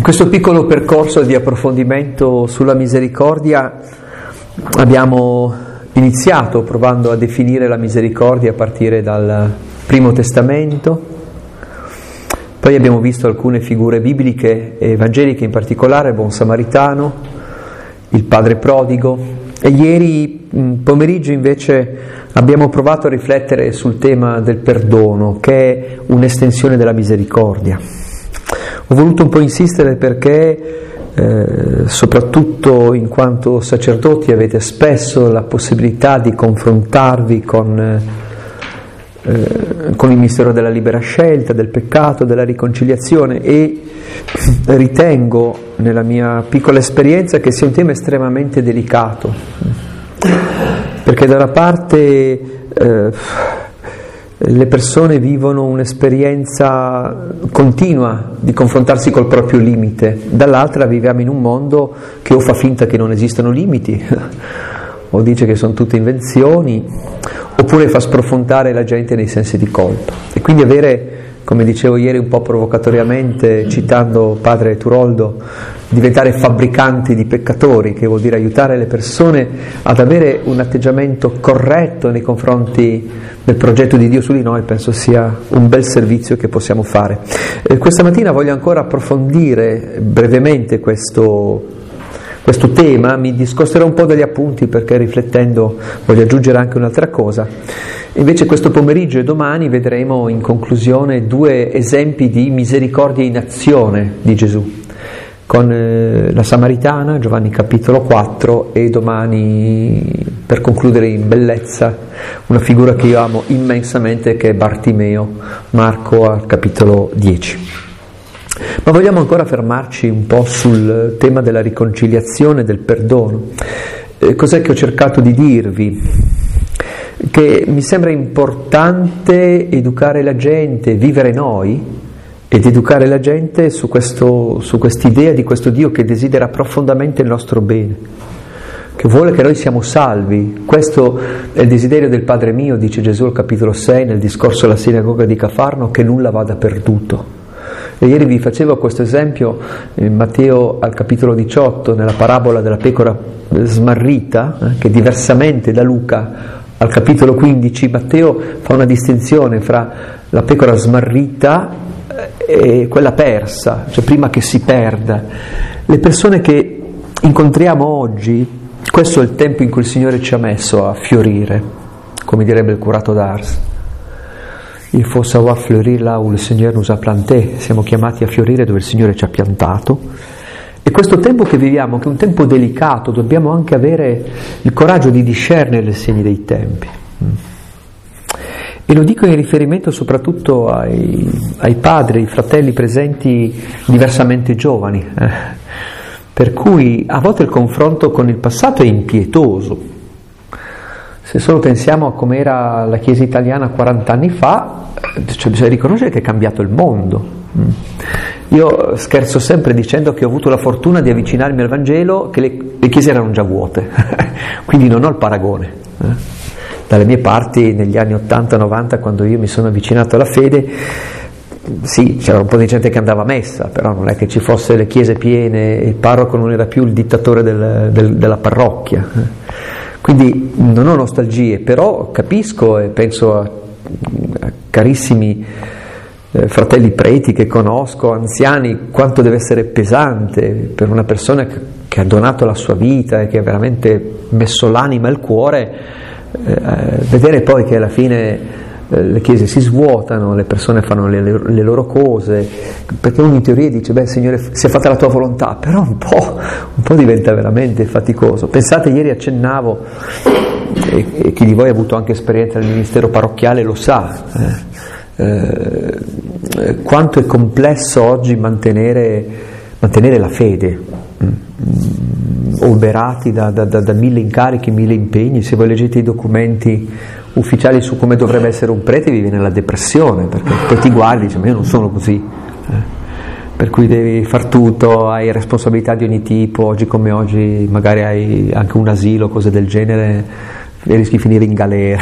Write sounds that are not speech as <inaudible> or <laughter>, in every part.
In questo piccolo percorso di approfondimento sulla misericordia abbiamo iniziato provando a definire la misericordia a partire dal Primo Testamento, poi abbiamo visto alcune figure bibliche e evangeliche, in particolare il buon samaritano, il padre prodigo e ieri pomeriggio invece abbiamo provato a riflettere sul tema del perdono, che è un'estensione della misericordia. Ho voluto un po' insistere perché, eh, soprattutto in quanto sacerdoti, avete spesso la possibilità di confrontarvi con, eh, con il mistero della libera scelta, del peccato, della riconciliazione e ritengo, nella mia piccola esperienza, che sia un tema estremamente delicato, perché da una parte... Eh, le persone vivono un'esperienza continua di confrontarsi col proprio limite, dall'altra viviamo in un mondo che o fa finta che non esistano limiti, <laughs> o dice che sono tutte invenzioni, oppure fa sprofondare la gente nei sensi di colpa. E quindi avere, come dicevo ieri un po' provocatoriamente, citando padre Turoldo, diventare fabbricanti di peccatori, che vuol dire aiutare le persone ad avere un atteggiamento corretto nei confronti del progetto di Dio su di noi, penso sia un bel servizio che possiamo fare. Eh, questa mattina voglio ancora approfondire brevemente questo, questo tema, mi discosterò un po' dagli appunti perché riflettendo voglio aggiungere anche un'altra cosa. Invece questo pomeriggio e domani vedremo in conclusione due esempi di misericordia in azione di Gesù con eh, la Samaritana, Giovanni capitolo 4 e domani per concludere in bellezza una figura che io amo immensamente che è Bartimeo, Marco al capitolo 10. Ma vogliamo ancora fermarci un po' sul tema della riconciliazione, del perdono. Eh, cos'è che ho cercato di dirvi? Che mi sembra importante educare la gente, vivere noi, ed educare la gente su, questo, su quest'idea di questo Dio che desidera profondamente il nostro bene, che vuole che noi siamo salvi. Questo è il desiderio del Padre mio, dice Gesù al capitolo 6 nel discorso alla sinagoga di Cafarno, che nulla vada perduto. E ieri vi facevo questo esempio in Matteo al capitolo 18, nella parabola della pecora smarrita, eh, che diversamente da Luca al capitolo 15 Matteo fa una distinzione fra la pecora smarrita e quella persa, cioè prima che si perda. Le persone che incontriamo oggi, questo è il tempo in cui il Signore ci ha messo a fiorire, come direbbe il curato d'Ars. Il faut savoir fleurir là où le Seigneur nous a planté, siamo chiamati a fiorire dove il Signore ci ha piantato. E questo tempo che viviamo, che è un tempo delicato, dobbiamo anche avere il coraggio di discernere i segni dei tempi. E lo dico in riferimento soprattutto ai, ai padri, ai fratelli presenti diversamente giovani, eh, per cui a volte il confronto con il passato è impietoso. Se solo pensiamo a com'era la Chiesa italiana 40 anni fa, cioè bisogna riconoscere che è cambiato il mondo. Io scherzo sempre dicendo che ho avuto la fortuna di avvicinarmi al Vangelo, che le, le chiese erano già vuote, <laughs> quindi non ho il paragone. Eh dalle mie parti negli anni 80-90 quando io mi sono avvicinato alla fede sì, c'era un po' di gente che andava a messa, però non è che ci fosse le chiese piene, il parroco non era più il dittatore del, del, della parrocchia. Quindi non ho nostalgie, però capisco e penso a, a carissimi eh, fratelli preti che conosco, anziani, quanto deve essere pesante per una persona che, che ha donato la sua vita e che ha veramente messo l'anima e il cuore eh, vedere poi che alla fine eh, le chiese si svuotano, le persone fanno le, le, loro cose, perché uno in teoria dice, beh Signore, si è fatta la tua volontà, però un po', un po diventa veramente faticoso. Pensate, ieri accennavo, e, e, chi di voi ha avuto anche esperienza nel ministero parrocchiale lo sa, eh, eh, quanto è complesso oggi mantenere, mantenere la fede. Mm, oberati da, da, da, da, mille incarichi, mille impegni, se voi leggete i documenti ufficiali su come dovrebbe essere un prete vi viene la depressione, perché poi ti guardi e dici ma io non sono così. Eh. Per cui devi far tutto, hai responsabilità di ogni tipo, oggi come oggi magari hai anche un asilo, cose del genere, e rischi di finire in galera.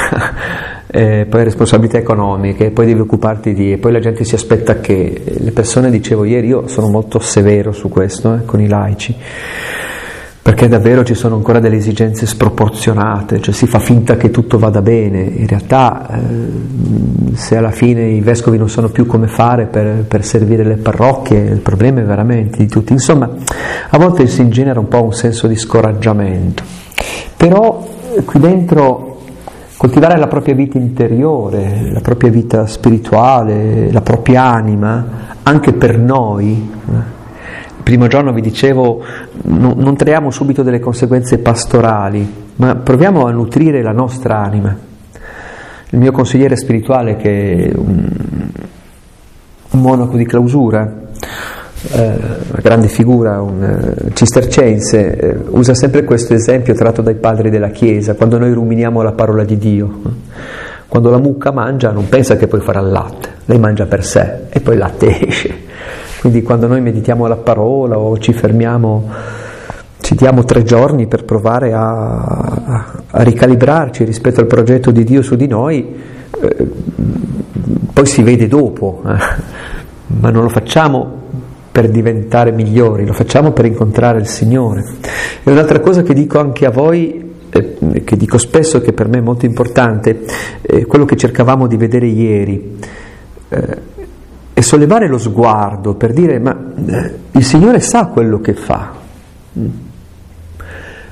Eh, poi responsabilità economiche, poi devi occuparti di, e poi la gente si aspetta che, le persone, dicevo ieri, io sono molto severo su questo, eh, con i laici, perché davvero ci sono ancora delle esigenze sproporzionate, cioè si fa finta che tutto vada bene, in realtà eh, se alla fine i vescovi non sanno più come fare per, per, servire le parrocchie, il problema è veramente di tutti. Insomma, a volte si ingenera un po' un senso di scoraggiamento, però eh, qui dentro coltivare la propria vita interiore, la propria vita spirituale, la propria anima, anche per noi, eh, primo giorno vi dicevo, non, non traiamo subito delle conseguenze pastorali, ma proviamo a nutrire la nostra anima. Il mio consigliere spirituale, che è un, un monaco di clausura, una grande figura, un uh, cistercense, eh, usa sempre questo esempio tratto dai padri della Chiesa, quando noi ruminiamo la parola di Dio. Quando la mucca mangia non pensa che poi farà il latte, lei mangia per sé e poi il latte <laughs> esce. Quindi quando noi meditiamo la parola o ci fermiamo, ci diamo tre giorni per provare a, a ricalibrarci rispetto al progetto di Dio su di noi, eh, poi si vede dopo, eh, ma non lo facciamo per diventare migliori, lo facciamo per incontrare il Signore. E un'altra cosa che dico anche a voi, eh, che dico spesso e che per me è molto importante, è quello che cercavamo di vedere ieri. Eh, e sollevare lo sguardo per dire ma eh, il Signore sa quello che fa.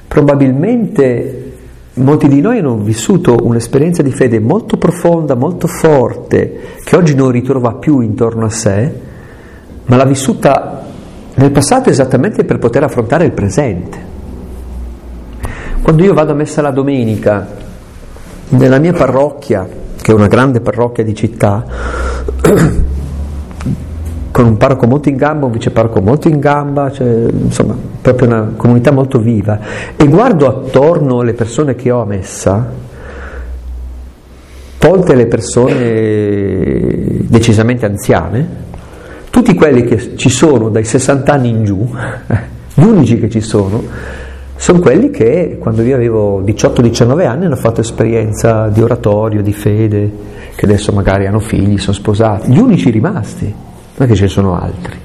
Probabilmente molti di noi hanno vissuto un'esperienza di fede molto profonda, molto forte, che oggi non ritrova più intorno a sé, ma l'ha vissuta nel passato esattamente per poter affrontare il presente. Quando io vado a messa la domenica nella mia parrocchia, che è una grande parrocchia di città, <clears throat> con un parroco molto in gamba, un viceparroco molto in gamba, cioè, insomma, proprio una comunità molto viva. E guardo attorno le persone che ho a messa, tolte le persone decisamente anziane, tutti quelli che ci sono dai 60 anni in giù, gli unici che ci sono, sono quelli che quando io avevo 18-19 anni hanno fatto esperienza di oratorio, di fede, che adesso magari hanno figli, sono sposati, gli unici rimasti non è che ce ne sono altri.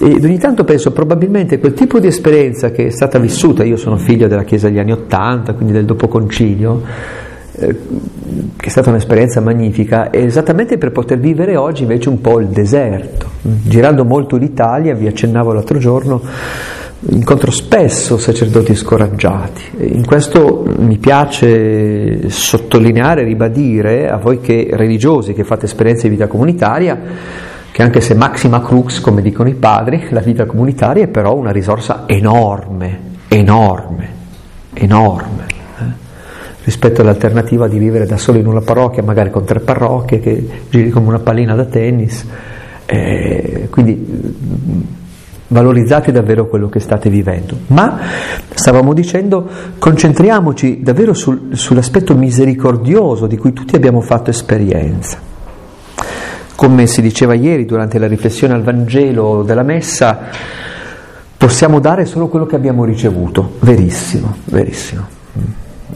Ed ogni tanto penso, probabilmente quel tipo di esperienza che è stata vissuta, io sono figlio della Chiesa degli anni Ottanta, quindi del dopo concilio, eh, che è stata un'esperienza magnifica, esattamente per poter vivere oggi invece un po' il deserto. Girando molto l'Italia, vi accennavo l'altro giorno, incontro spesso sacerdoti scoraggiati. In questo mi piace sottolineare, ribadire a voi che religiosi che fate esperienze di vita comunitaria, che anche se maxima crux, come dicono i padri, la vita comunitaria è però una risorsa enorme, enorme, enorme? Rispetto all'alternativa di vivere da solo in una parrocchia, magari con tre parrocchie, che giri come una pallina da tennis. Eh, quindi valorizzate davvero quello che state vivendo. Ma, stavamo dicendo, concentriamoci davvero sul, sull'aspetto misericordioso di cui tutti abbiamo fatto esperienza. Come si diceva ieri durante la riflessione al Vangelo della Messa, possiamo dare solo quello che abbiamo ricevuto. Verissimo, verissimo.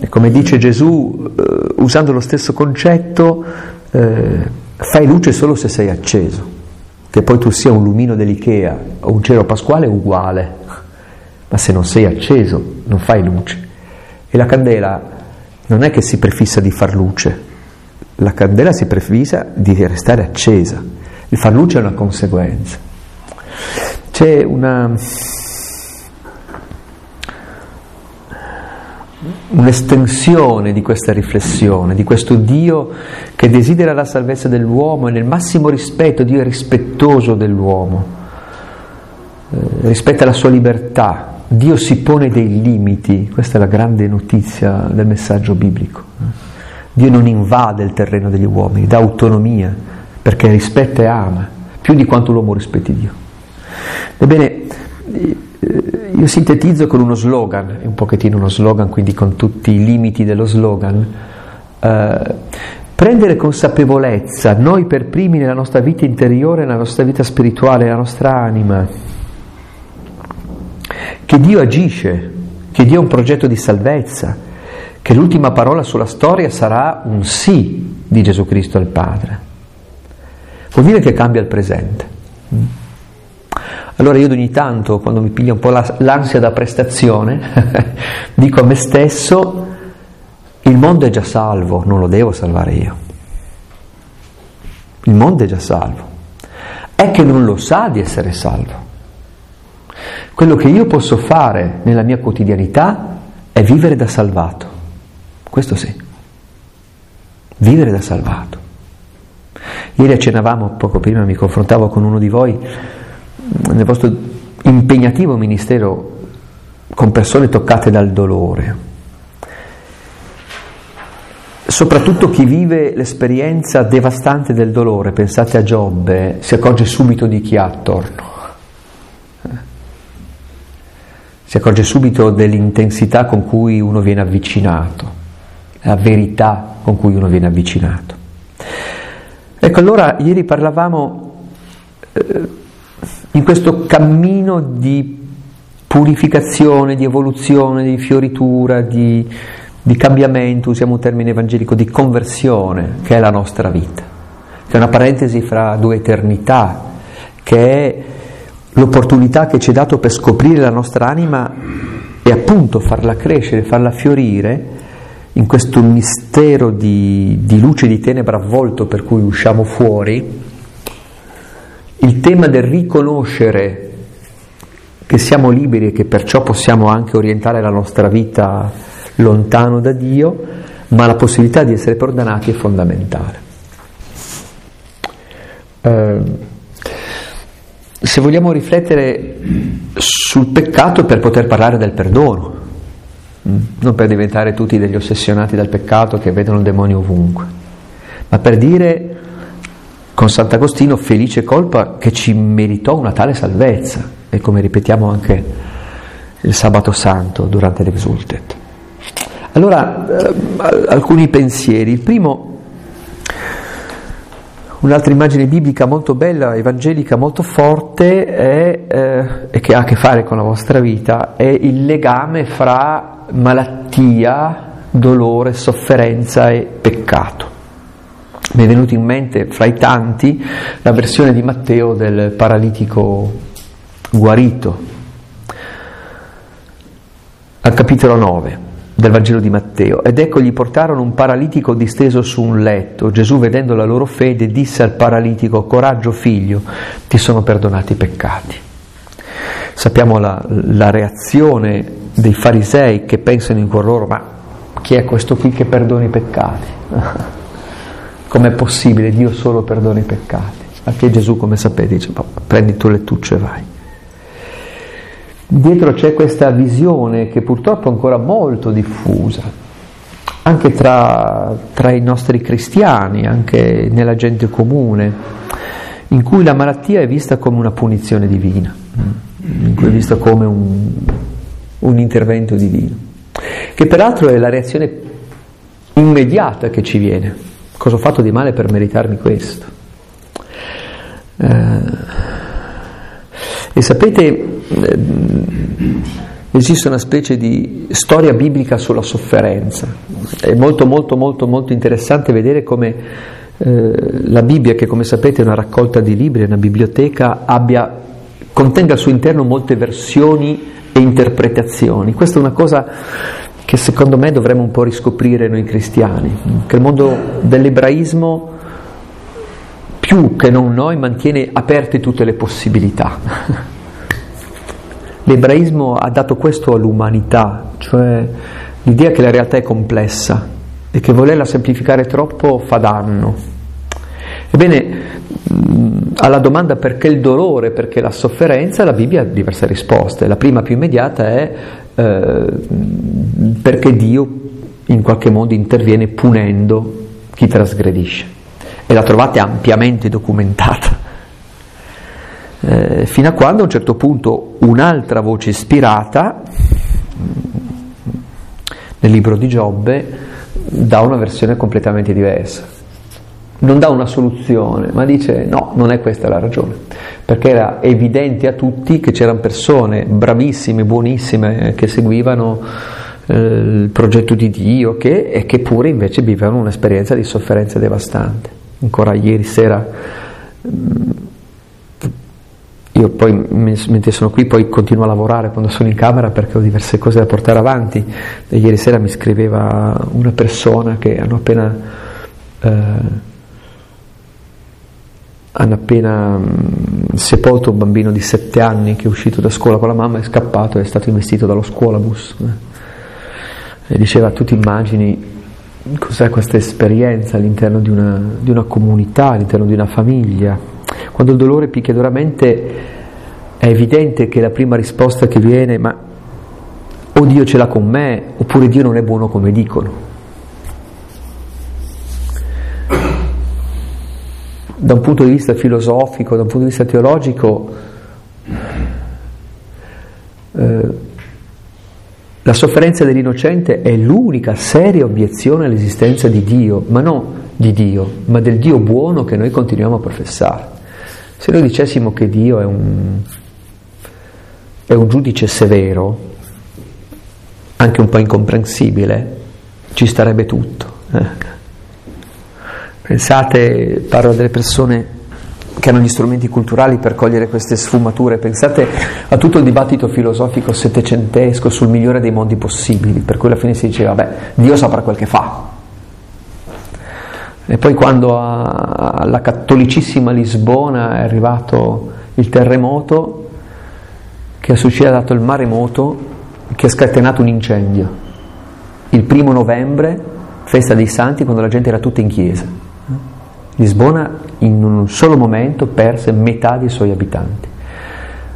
Come dice Gesù, eh, usando lo stesso concetto, eh, fai luce solo se sei acceso. Che poi tu sia un lumino dell'Ikea o un cielo pasquale è uguale, ma se non sei acceso non fai luce. E la candela non è che si prefissa di far luce, la candela si prefissa di restare accesa, il far luce è una conseguenza. C'è una, un'estensione di questa riflessione, di questo Dio che desidera la salvezza dell'uomo e nel massimo rispetto, Dio è rispettoso dell'uomo, eh, rispetta la sua libertà, Dio si pone dei limiti, questa è la grande notizia del messaggio biblico. Dio non invade il terreno degli uomini, dà autonomia, perché rispetta e ama, più di quanto l'uomo rispetti Dio. Ebbene, io sintetizzo con uno slogan, è un pochettino uno slogan, quindi con tutti i limiti dello slogan. Eh, prendere consapevolezza, noi per primi nella nostra vita interiore, nella nostra vita spirituale, nella nostra anima, che Dio agisce, che Dio ha un progetto di salvezza, che l'ultima parola sulla storia sarà un sì di Gesù Cristo al Padre. Vuol dire che cambia il presente. Allora io ogni tanto, quando mi piglia un po' l'ansia da prestazione, <laughs> dico a me stesso, il mondo è già salvo, non lo devo salvare io. Il mondo è già salvo. È che non lo sa di essere salvo. Quello che io posso fare nella mia quotidianità è vivere da salvato. Questo sì. Vivere da salvato. Ieri accennavamo, poco prima mi confrontavo con uno di voi, nel vostro impegnativo ministero con persone toccate dal dolore. Soprattutto chi vive l'esperienza devastante del dolore, pensate a Giobbe, si accorge subito di chi ha attorno. Si accorge subito dell'intensità con cui uno viene avvicinato la verità con cui uno viene avvicinato. Ecco, allora ieri parlavamo eh, in questo cammino di purificazione, di evoluzione, di fioritura, di, di cambiamento, usiamo un termine evangelico, di conversione, che è la nostra vita, che è una parentesi fra due eternità, che è l'opportunità che ci è dato per scoprire la nostra anima e appunto farla crescere, farla fiorire in questo mistero di, di luce e di tenebra avvolto per cui usciamo fuori, il tema del riconoscere che siamo liberi e che perciò possiamo anche orientare la nostra vita lontano da Dio, ma la possibilità di essere perdonati è fondamentale. Eh, se vogliamo riflettere sul peccato per poter parlare del perdono, Mm. non per diventare tutti degli ossessionati dal peccato che vedono il demonio ovunque, ma per dire con Sant'Agostino felice colpa che ci meritò una tale salvezza, e come ripetiamo anche il sabato santo durante l'Exultet. Allora, eh, alcuni pensieri. Il primo, un'altra immagine biblica molto bella, evangelica molto forte, è, eh, e che ha a che fare con la vostra vita, è il legame fra malattia, dolore, sofferenza e peccato. Mi è venuto in mente fra i tanti la versione di Matteo del paralitico guarito, al capitolo 9 del Vangelo di Matteo. Ed ecco gli portarono un paralitico disteso su un letto. Gesù, vedendo la loro fede, disse al paralitico, coraggio figlio, ti sono perdonati i peccati. Sappiamo la, la reazione dei farisei che pensano in cuor loro, ma chi è questo qui che perdona i peccati? <laughs> Com'è possibile? Dio solo perdona i peccati. Anche Gesù, come sapete, dice, prendi tu lettuccio e vai. Dietro c'è questa visione che purtroppo è ancora molto diffusa, anche tra, tra i nostri cristiani, anche nella gente comune, in cui la malattia è vista come una punizione divina, in cui è vista come un, un intervento divino, che peraltro è la reazione immediata che ci viene. Cosa ho fatto di male per meritarmi questo? Eh, e sapete, eh, esiste una specie di storia biblica sulla sofferenza. È molto molto molto molto interessante vedere come eh, la Bibbia, che come sapete è una raccolta di libri, è una biblioteca, abbia, contenga al suo interno molte versioni e interpretazioni. Questa è una cosa che secondo me dovremmo un po' riscoprire noi cristiani, che il mondo dell'ebraismo più che non noi mantiene aperte tutte le possibilità. <laughs> L'ebraismo ha dato questo all'umanità, cioè l'idea che la realtà è complessa e che volerla semplificare troppo fa danno. Ebbene, alla domanda perché il dolore, perché la sofferenza, la Bibbia ha diverse risposte. La prima più immediata è eh, perché Dio in qualche modo interviene punendo chi trasgredisce. E la trovate ampiamente documentata. Eh, fino a quando a un certo punto un'altra voce ispirata, nel libro di Giobbe, dà una versione completamente diversa non dà una soluzione, ma dice no, non è questa la ragione, perché era evidente a tutti che c'erano persone bravissime, buonissime, che seguivano eh, il progetto di Dio, che, e che pure invece vivevano un'esperienza di sofferenza devastante. Ancora ieri sera, mm, io poi mentre sono qui poi continuo a lavorare quando sono in camera perché ho diverse cose da portare avanti. E ieri sera mi scriveva una persona che hanno appena... Eh, hanno appena mh, sepolto un bambino di sette anni che è uscito da scuola con la mamma, è scappato e è stato investito dallo scuolabus. Eh. E diceva, tu ti immagini cos'è questa esperienza all'interno di una, di una comunità, all'interno di una famiglia. Quando il dolore picchia duramente è evidente che la prima risposta che viene, ma o Dio ce l'ha con me, oppure Dio non è buono come dicono. Da un punto di vista filosofico, da un punto di vista teologico, eh, la sofferenza dell'innocente è l'unica seria obiezione all'esistenza di Dio, ma non di Dio, ma del Dio buono che noi continuiamo a professare. Se noi dicessimo che Dio è un, è un giudice severo, anche un po' incomprensibile, ci starebbe tutto. Eh. Pensate, parlo delle persone che hanno gli strumenti culturali per cogliere queste sfumature, pensate a tutto il dibattito filosofico settecentesco sul migliore dei mondi possibili, per cui alla fine si diceva, beh, Dio saprà quel che fa. E poi quando alla cattolicissima Lisbona è arrivato il terremoto, che ha suscitato il maremoto, che ha scatenato un incendio. Il primo novembre, festa dei santi, quando la gente era tutta in chiesa. Lisbona in un solo momento perse metà dei suoi abitanti.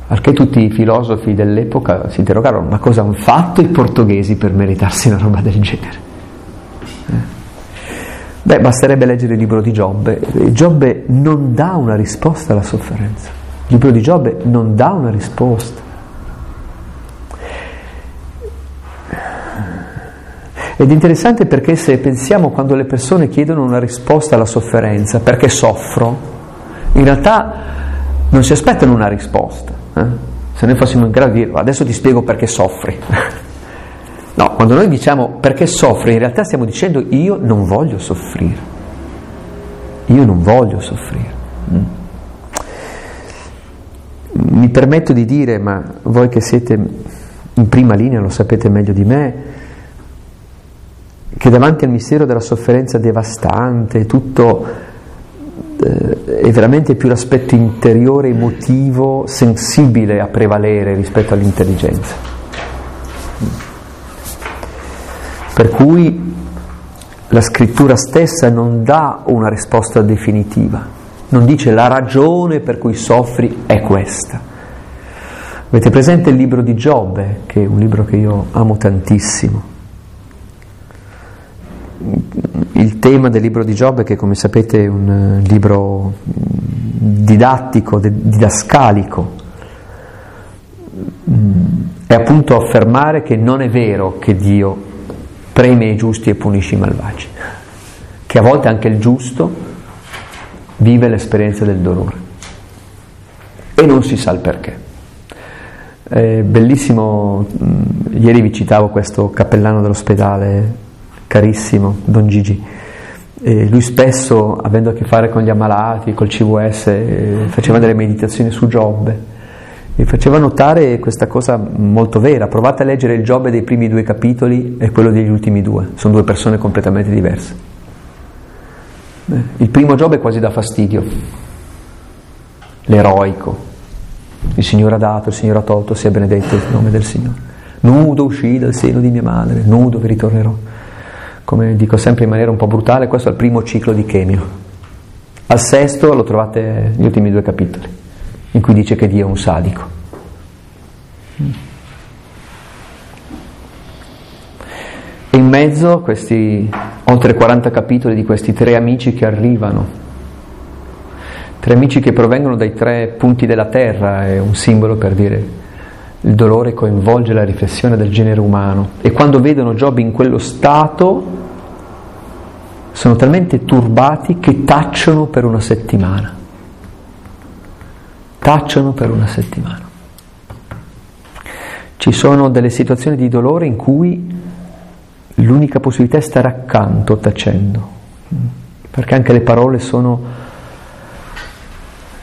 Al che tutti i filosofi dell'epoca si interrogarono, ma cosa hanno fatto i portoghesi per meritarsi una roba del genere? Eh? Beh, basterebbe leggere il libro di Giobbe. Giobbe non dà una risposta alla sofferenza. Il libro di Giobbe non dà una risposta. Ed è interessante perché se pensiamo quando le persone chiedono una risposta alla sofferenza, perché soffro, in realtà non si aspettano una risposta. Eh? Se noi fossimo in grado di dire adesso ti spiego perché soffri. <laughs> no, quando noi diciamo perché soffri, in realtà stiamo dicendo io non voglio soffrire. Io non voglio soffrire. Mm. Mi permetto di dire, ma voi che siete in prima linea lo sapete meglio di me, che davanti al mistero della sofferenza devastante, tutto eh, è veramente più l'aspetto interiore, emotivo, sensibile a prevalere rispetto all'intelligenza. Per cui la scrittura stessa non dà una risposta definitiva, non dice la ragione per cui soffri è questa. Avete presente il libro di Giobbe, che è un libro che io amo tantissimo? Il tema del libro di Giobbe, che come sapete è un eh, libro didattico, didascalico, mm, è appunto affermare che non è vero che Dio preme i giusti e punisce i malvagi, che a volte anche il giusto vive l'esperienza del dolore e non si sa il perché. È bellissimo, mm, ieri vi citavo questo cappellano dell'ospedale carissimo Don Gigi. E lui spesso, avendo a che fare con gli ammalati, col CVS, eh, faceva delle meditazioni su Giobbe e faceva notare questa cosa molto vera. Provate a leggere il Giobbe dei primi due capitoli e quello degli ultimi due, sono due persone completamente diverse. Il primo Giobbe quasi dà fastidio, l'eroico, il Signore ha dato, il Signore ha tolto, sia benedetto il nome del Signore. Nudo uscì dal seno di mia madre, nudo vi ritornerò come dico sempre in maniera un po' brutale, questo è il primo ciclo di Chemio. Al sesto lo trovate negli ultimi due capitoli, in cui dice che Dio è un sadico. E in mezzo questi oltre 40 capitoli di questi tre amici che arrivano, tre amici che provengono dai tre punti della terra, è un simbolo per dire il dolore coinvolge la riflessione del genere umano e quando vedono Giobbe in quello stato sono talmente turbati che tacciono per una settimana. Tacciono per una settimana. Ci sono delle situazioni di dolore in cui l'unica possibilità è stare accanto tacendo, perché anche le parole sono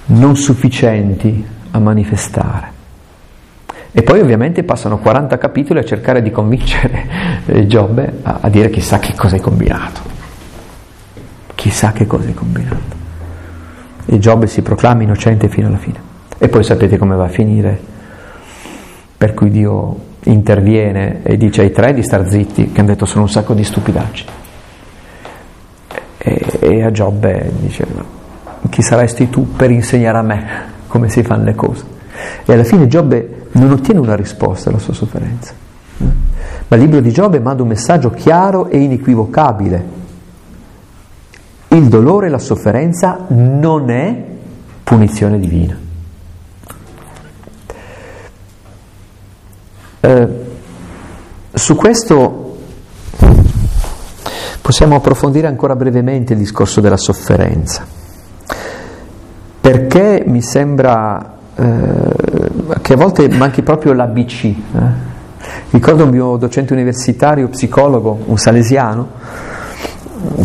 non sufficienti a manifestare. E poi ovviamente passano 40 capitoli a cercare di convincere <laughs> Giobbe a, a dire chissà che cosa hai combinato. Chissà che cosa hai combinato. E Giobbe si proclama innocente fino alla fine. E poi sapete come va a finire. Per cui Dio interviene e dice ai tre di star zitti, che hanno detto sono un sacco di stupidaggini. E, e a Giobbe dice, chi saresti tu per insegnare a me come si fanno le cose? E alla fine Giobbe non ottiene una risposta alla sua sofferenza. Ma il libro di Giobbe manda un messaggio chiaro e inequivocabile. Il dolore e la sofferenza non è punizione divina. Eh, su questo possiamo approfondire ancora brevemente il discorso della sofferenza, perché mi sembra eh, che a volte manchi proprio l'ABC. Eh. Ricordo un mio docente universitario, psicologo, un salesiano,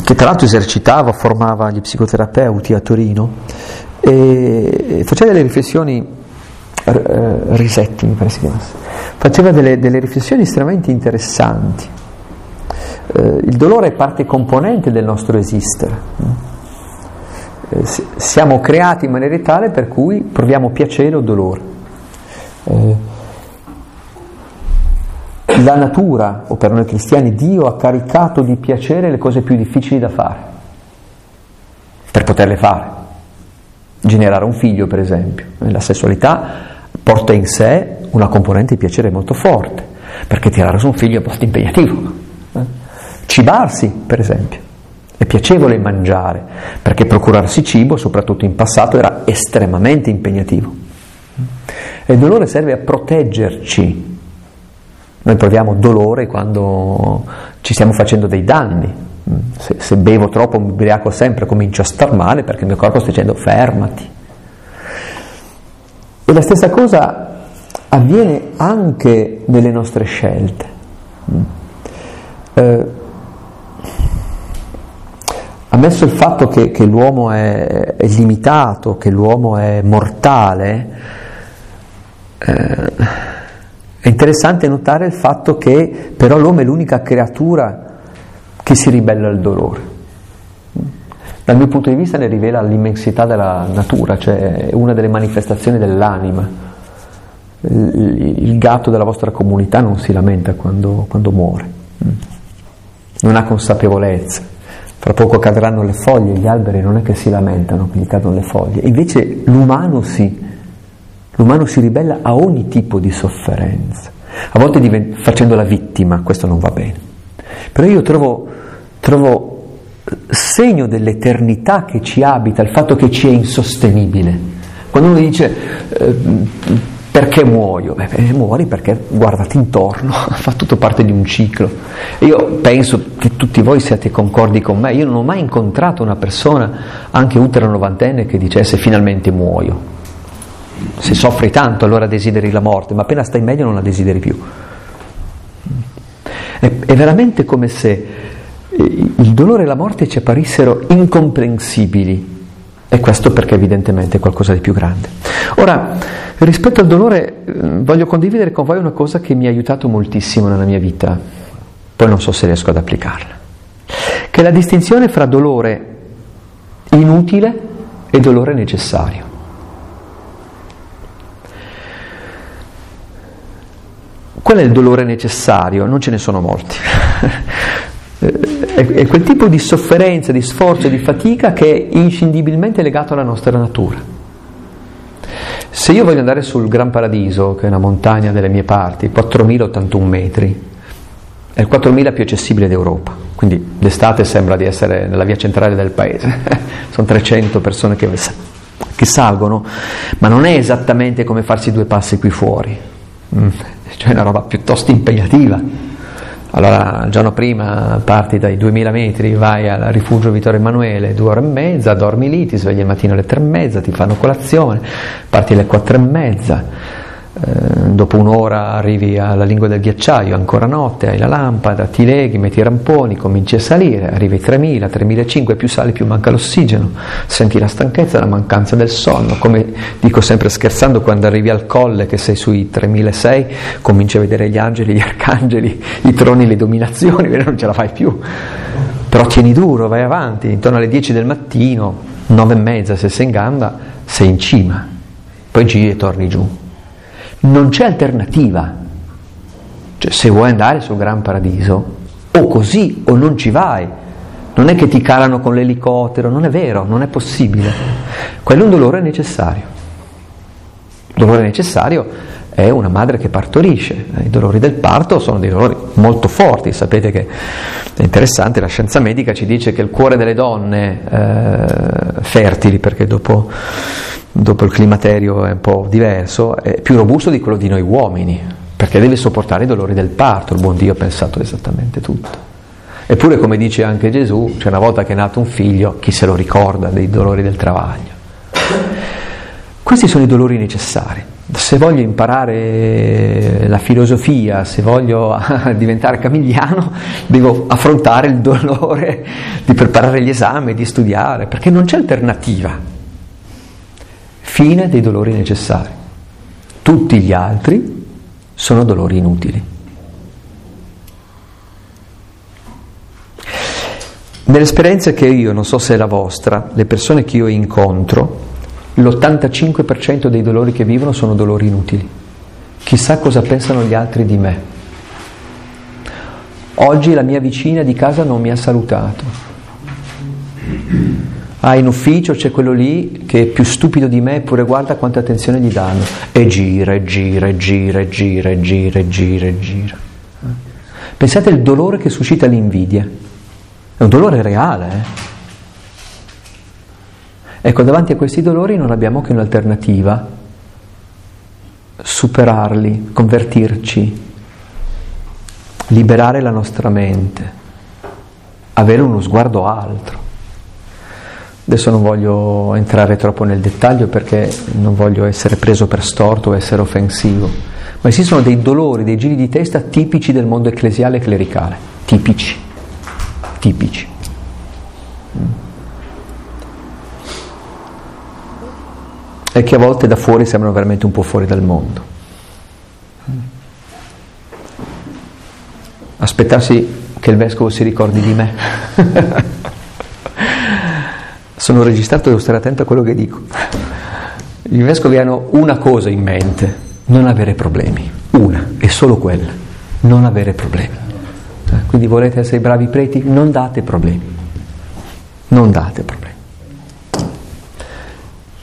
che tra l'altro esercitava, formava gli psicoterapeuti a Torino e faceva delle riflessioni, eh, Risetti mi pare si chiamasse, faceva delle, delle riflessioni estremamente interessanti. Eh, il dolore è parte componente del nostro esistere eh, siamo creati in maniera tale per cui proviamo piacere o dolore. La natura, o per noi cristiani, Dio ha caricato di piacere le cose più difficili da fare, per poterle fare. Generare un figlio, per esempio. La sessualità porta in sé una componente di piacere molto forte, perché tirare su un figlio è molto impegnativo. Eh? Cibarsi, per esempio. È piacevole mangiare, perché procurarsi cibo, soprattutto in passato, era estremamente impegnativo. E il dolore serve a proteggerci. Noi proviamo dolore quando ci stiamo facendo dei danni. Se, se bevo troppo, mi ubriaco sempre, comincio a star male perché il mio corpo sta dicendo fermati. E la stessa cosa avviene anche nelle nostre scelte. Eh, ammesso il fatto che, che l'uomo è, è, limitato, che l'uomo è mortale, eh, è interessante notare il fatto che però l'uomo è l'unica creatura che si ribella al dolore. Dal mio punto di vista ne rivela l'immensità della natura, cioè una delle manifestazioni dell'anima. Il, gatto della vostra comunità non si lamenta quando, quando muore, non ha consapevolezza fra poco cadranno le foglie, gli alberi non è che si lamentano gli cadono le foglie, invece l'umano sì, l'umano si ribella a ogni tipo di sofferenza, a volte divent- facendo la vittima, questo non va bene, però io trovo, trovo segno dell'eternità che ci abita, il fatto che ci è insostenibile. Quando uno dice eh, perché muoio? Beh, muori perché guardati intorno, <laughs> fa tutto parte di un ciclo. Io penso che tutti voi siate concordi con me, io non ho mai incontrato una persona, anche ultra novantenne, che dicesse finalmente muoio. Se soffri tanto allora desideri la morte, ma appena stai meglio non la desideri più. È, è veramente come se eh, il dolore e la morte ci apparissero incomprensibili e questo perché evidentemente è qualcosa di più grande. Ora, rispetto al dolore, eh, voglio condividere con voi una cosa che mi ha aiutato moltissimo nella mia vita, poi non so se riesco ad applicarla, che è la distinzione fra dolore inutile e dolore necessario. Qual è il dolore necessario? Non ce ne sono molti. <laughs> è quel tipo di sofferenza, di sforzo, di fatica che è inscindibilmente legato alla nostra natura. Se io voglio andare sul Gran Paradiso, che è una montagna delle mie parti, 4.081 metri, è il 4.000 più accessibile d'Europa, quindi d'estate sembra di essere nella via centrale del paese, <laughs> sono 300 persone che, che, salgono, ma non è esattamente come farsi due passi qui fuori, mm, cioè una roba piuttosto impegnativa. Allora il giorno prima parti dai 2000 metri, vai al rifugio Vittorio Emanuele, due ore e mezza, dormi lì, ti svegli al mattino alle tre e mezza, ti fanno colazione, parti alle quattro e mezza, dopo un'ora arrivi alla lingua del ghiacciaio, ancora notte, hai la lampada, ti leghi, metti i ramponi, cominci a salire, arrivi ai 3000, 3500, più sali più manca l'ossigeno, senti la stanchezza, la mancanza del sonno, come dico sempre scherzando, quando arrivi al colle che sei sui 3006, cominci a vedere gli angeli, gli arcangeli, i troni, le dominazioni, <laughs> non ce la fai più, però tieni duro, vai avanti, intorno alle 10 del mattino, 9 e mezza se sei in gamba, sei in cima, poi giri e torni giù non c'è alternativa. Cioè, se vuoi andare sul Gran Paradiso, o così o non ci vai. Non è che ti calano con l'elicottero, non è vero, non è possibile. Quello è un dolore necessario. Il dolore necessario è una madre che partorisce. I dolori del parto sono dei dolori molto forti. Sapete che è interessante, la scienza medica ci dice che il cuore delle donne eh, fertili, perché dopo dopo il climaterio è un po' diverso, è più robusto di quello di noi uomini, perché deve sopportare i dolori del parto, il buon Dio ha pensato esattamente tutto. Eppure, come dice anche Gesù, cioè una volta che è nato un figlio, chi se lo ricorda dei dolori del travaglio? Questi sono i dolori necessari. Se voglio imparare la filosofia, se voglio <laughs> diventare camigliano, devo affrontare il dolore di preparare gli esami, di studiare, perché non c'è alternativa fine dei dolori necessari. Tutti gli altri sono dolori inutili. Nell'esperienza che io, non so se è la vostra, le persone che io incontro, l'85% dei dolori che vivono sono dolori inutili. Chissà cosa pensano gli altri di me. Oggi la mia vicina di casa non mi ha salutato Ah, in ufficio c'è quello lì che è più stupido di me, eppure guarda quanta attenzione gli danno. E gira, e gira, e gira, e gira, e gira, e gira, e gira. Pensate al dolore che suscita l'invidia. È un dolore reale. Eh? Ecco, davanti a questi dolori non abbiamo che un'alternativa. Superarli, convertirci, liberare la nostra mente, avere uno sguardo altro. Adesso non voglio entrare troppo nel dettaglio perché non voglio essere preso per storto o essere offensivo, ma esistono dei dolori, dei giri di testa tipici del mondo ecclesiale e clericale, tipici, tipici. E che a volte da fuori sembrano veramente un po' fuori dal mondo. Aspettarsi che il vescovo si ricordi di me. <laughs> sono registrato, devo stare attento a quello che dico. I vescovi hanno una cosa in mente, non avere problemi, una, e solo quella, non avere problemi. Eh, quindi volete essere bravi preti? Non date problemi, non date problemi.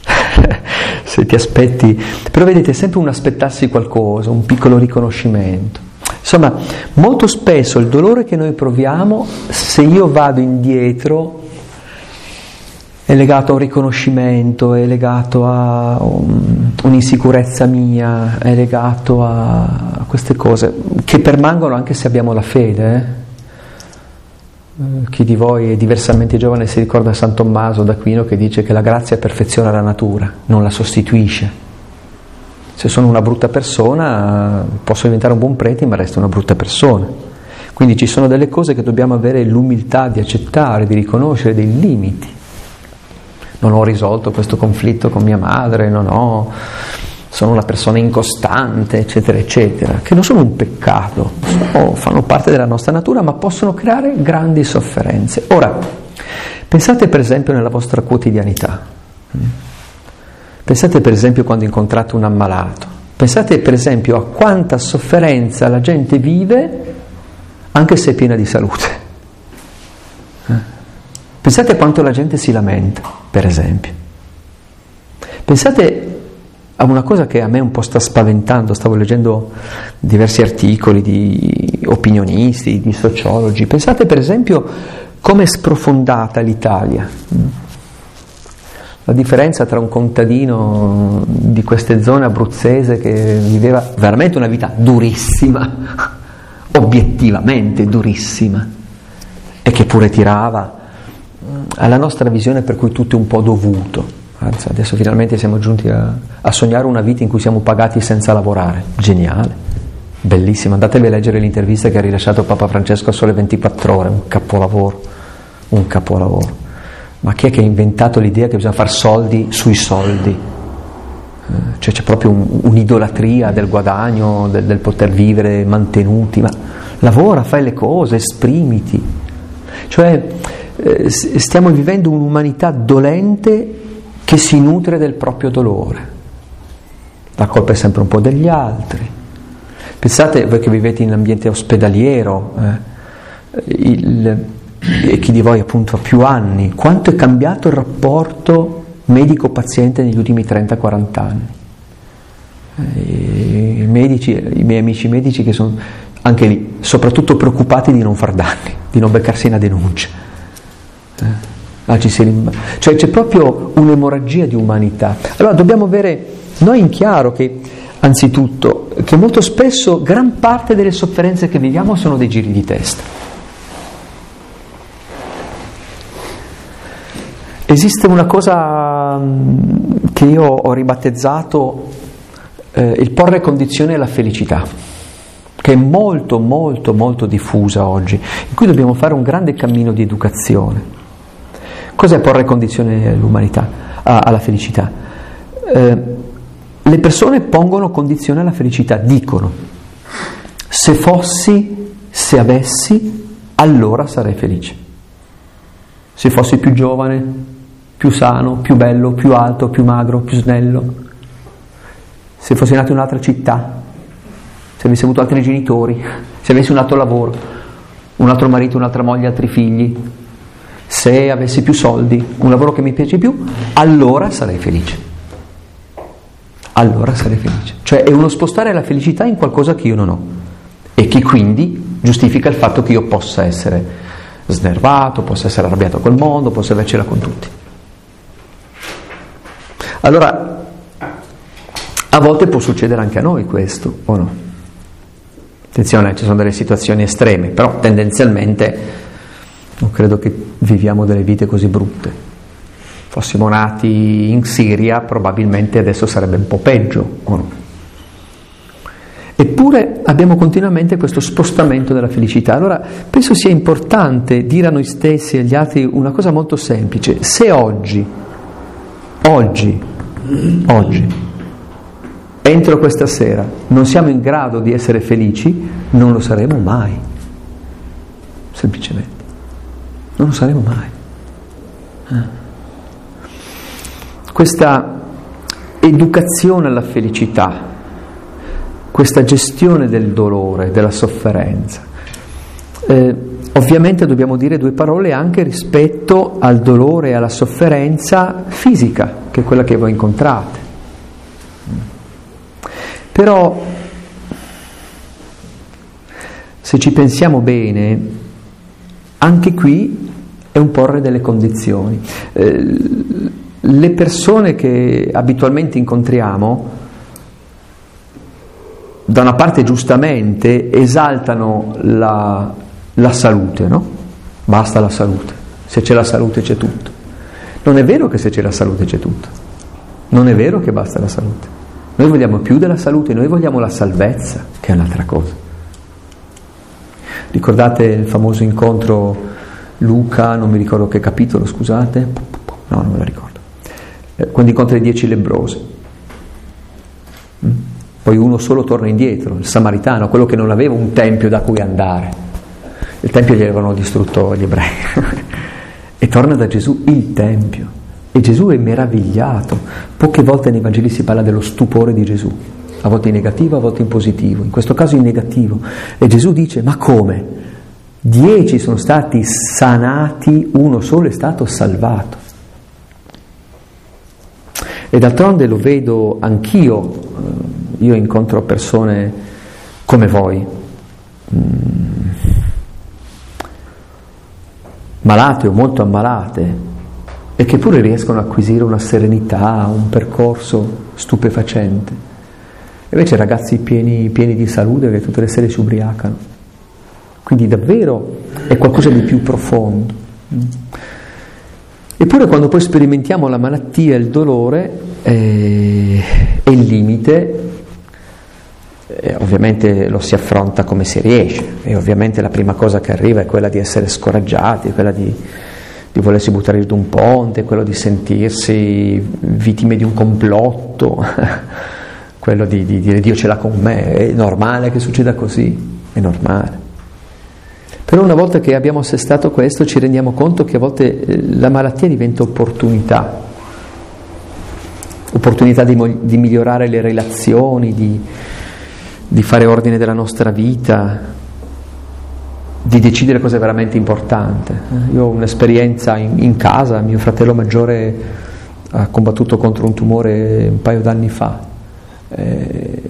<laughs> Se ti aspetti, però vedete, è sempre un aspettarsi qualcosa, un piccolo riconoscimento. Insomma, molto spesso il dolore che noi proviamo, se io vado indietro è legato a un riconoscimento, è legato a un, un'insicurezza mia, è legato a queste cose che permangono anche se abbiamo la fede. Eh? eh? Chi di voi è diversamente giovane si ricorda San Tommaso d'Aquino che dice che la grazia perfeziona la natura, non la sostituisce. Se sono una brutta persona posso diventare un buon prete ma resto una brutta persona. Quindi ci sono delle cose che dobbiamo avere l'umiltà di accettare, di riconoscere, dei limiti non ho risolto questo conflitto con mia madre, ho, sono una persona incostante, eccetera, eccetera, che non sono un peccato, sono, fanno parte della nostra natura, ma possono creare grandi sofferenze. Ora, pensate per esempio nella vostra quotidianità. Pensate per esempio quando incontrate un ammalato. Pensate per esempio a quanta sofferenza la gente vive anche se è piena di salute. Pensate quanto la gente si lamenta, per esempio. Pensate a una cosa che a me un po' sta spaventando, stavo leggendo diversi articoli di opinionisti, di sociologi. Pensate per esempio come è sprofondata l'Italia. La differenza tra un contadino di queste zone abruzzese che viveva veramente una vita durissima, <laughs> obiettivamente durissima, e che pure tirava alla nostra visione per cui tutto è un po' dovuto. Anzi, adesso finalmente siamo giunti a, a sognare una vita in cui siamo pagati senza lavorare. Geniale, bellissimo. Andatevi a leggere l'intervista che ha rilasciato Papa Francesco a sole 24 ore, un capolavoro, un capolavoro. Ma chi è che ha inventato l'idea che bisogna fare soldi sui soldi? Eh, cioè c'è proprio un, un'idolatria del guadagno, del, del poter vivere mantenuti, ma lavora, fai le cose, esprimiti. Cioè eh, stiamo vivendo un'umanità dolente che si nutre del proprio dolore. La colpa è sempre un po' degli altri. Pensate, voi che vivete in ambiente ospedaliero, eh, il, e chi di voi appunto ha più anni, quanto è cambiato il rapporto medico-paziente negli ultimi 30-40 anni. Eh, I, medici, I miei amici medici che sono anche lì, soprattutto preoccupati di non far danni, di non beccarsi una denuncia. Eh. Ah, cioè c'è proprio un'emorragia di umanità. Allora dobbiamo avere noi in chiaro che, anzitutto, che molto spesso gran parte delle sofferenze che viviamo sono dei giri di testa. Esiste una cosa mm, che io ho ribattezzato eh, il porre condizione alla felicità, che è molto, molto, molto diffusa oggi, in cui dobbiamo fare un grande cammino di educazione. Cos'è porre condizione all'umanità, alla felicità? Eh, le persone pongono condizione alla felicità, dicono, se fossi, se avessi, allora sarei felice. Se fossi più giovane, più sano, più bello, più alto, più magro, più snello, se fossi nato in un'altra città, se avessi avuto altri genitori, <laughs> se avessi un altro lavoro, un altro marito, un'altra moglie, altri figli, se avessi più soldi, un lavoro che mi piace più, allora sarei felice. Allora sarei felice. Cioè è uno spostare la felicità in qualcosa che io non ho e che quindi giustifica il fatto che io possa essere snervato, possa essere arrabbiato col mondo, possa avercela con tutti. Allora, a volte può succedere anche a noi questo, o no? Attenzione, ci sono delle situazioni estreme, però tendenzialmente non credo che viviamo delle vite così brutte. Fossimo nati in Siria, probabilmente adesso sarebbe un po' peggio? Eppure abbiamo continuamente questo spostamento della felicità. Allora penso sia importante dire a noi stessi e agli altri una cosa molto semplice. Se oggi, oggi, oggi, entro questa sera, non siamo in grado di essere felici, non lo saremo mai. Semplicemente. Non lo saremo mai. Eh. Questa educazione alla felicità, questa gestione del dolore, della sofferenza. Eh, ovviamente dobbiamo dire due parole anche rispetto al dolore e alla sofferenza fisica, che è quella che voi incontrate. Però, se ci pensiamo bene, anche qui è un porre delle condizioni. Eh, le persone che abitualmente incontriamo, da una parte giustamente, esaltano la, la salute, no? Basta la salute, se c'è la salute c'è tutto. Non è vero che se c'è la salute c'è tutto, non è vero che basta la salute. Noi vogliamo più della salute, noi vogliamo la salvezza, che è un'altra cosa. Ricordate il famoso incontro Luca, non mi ricordo che capitolo, scusate, no, non me la ricordo, eh, quando incontra i dieci lebrosi. Mm? Poi uno solo torna indietro, il samaritano, quello che non aveva un tempio da cui andare. Il tempio gli avevano distrutto gli ebrei. <laughs> e torna da Gesù il tempio. E Gesù è meravigliato. Poche volte nei Vangeli si parla dello stupore di Gesù a volte in negativo, a volte in positivo, in questo caso in negativo. E Gesù dice, ma come? Dieci sono stati sanati, uno solo è stato salvato. E d'altronde lo vedo anch'io, eh, io incontro persone come voi, mm, malate o molto ammalate, e che pure riescono ad acquisire una serenità, un percorso stupefacente. Invece ragazzi pieni, pieni di salute che tutte le sere si ubriacano. Quindi davvero è qualcosa di più profondo. Eppure quando poi sperimentiamo la malattia il dolore eh, e il limite, eh, ovviamente lo si affronta come si riesce e ovviamente la prima cosa che arriva è quella di essere scoraggiati, quella di, di volersi buttare giù da un ponte, quello di sentirsi vittime di un complotto, <laughs> quello di, di dire Dio ce l'ha con me, è normale che succeda così, è normale. Però una volta che abbiamo assestato questo ci rendiamo conto che a volte eh, la malattia diventa opportunità, opportunità di, di migliorare le relazioni, di, di, fare ordine della nostra vita, di decidere cosa è veramente importante. Eh, io ho un'esperienza in, in casa, mio fratello maggiore ha combattuto contro un tumore un paio d'anni fa. Eh,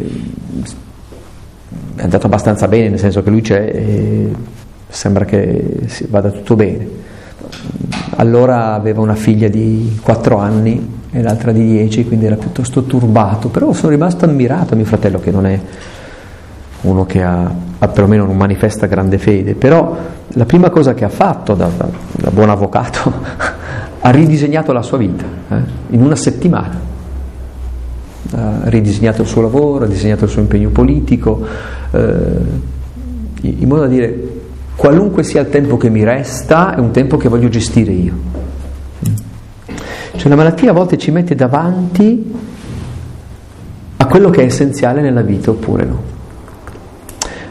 è andato abbastanza bene, nel senso che lui c'è. E, sembra che vada tutto bene. Allora aveva una figlia di 4 anni e l'altra di 10, quindi era piuttosto turbato, però sono rimasto ammirato a mio fratello che non è uno che ha, ha perlomeno non manifesta grande fede, però la prima cosa che ha fatto da, da, da buon avvocato <laughs> ha ridisegnato la sua vita eh, in una settimana. Ha ridisegnato il suo lavoro, ha disegnato il suo impegno politico, eh, in modo da dire qualunque sia il tempo che mi resta, è un tempo che voglio gestire io. Cioè la malattia a volte ci mette davanti a quello che è essenziale nella vita oppure no.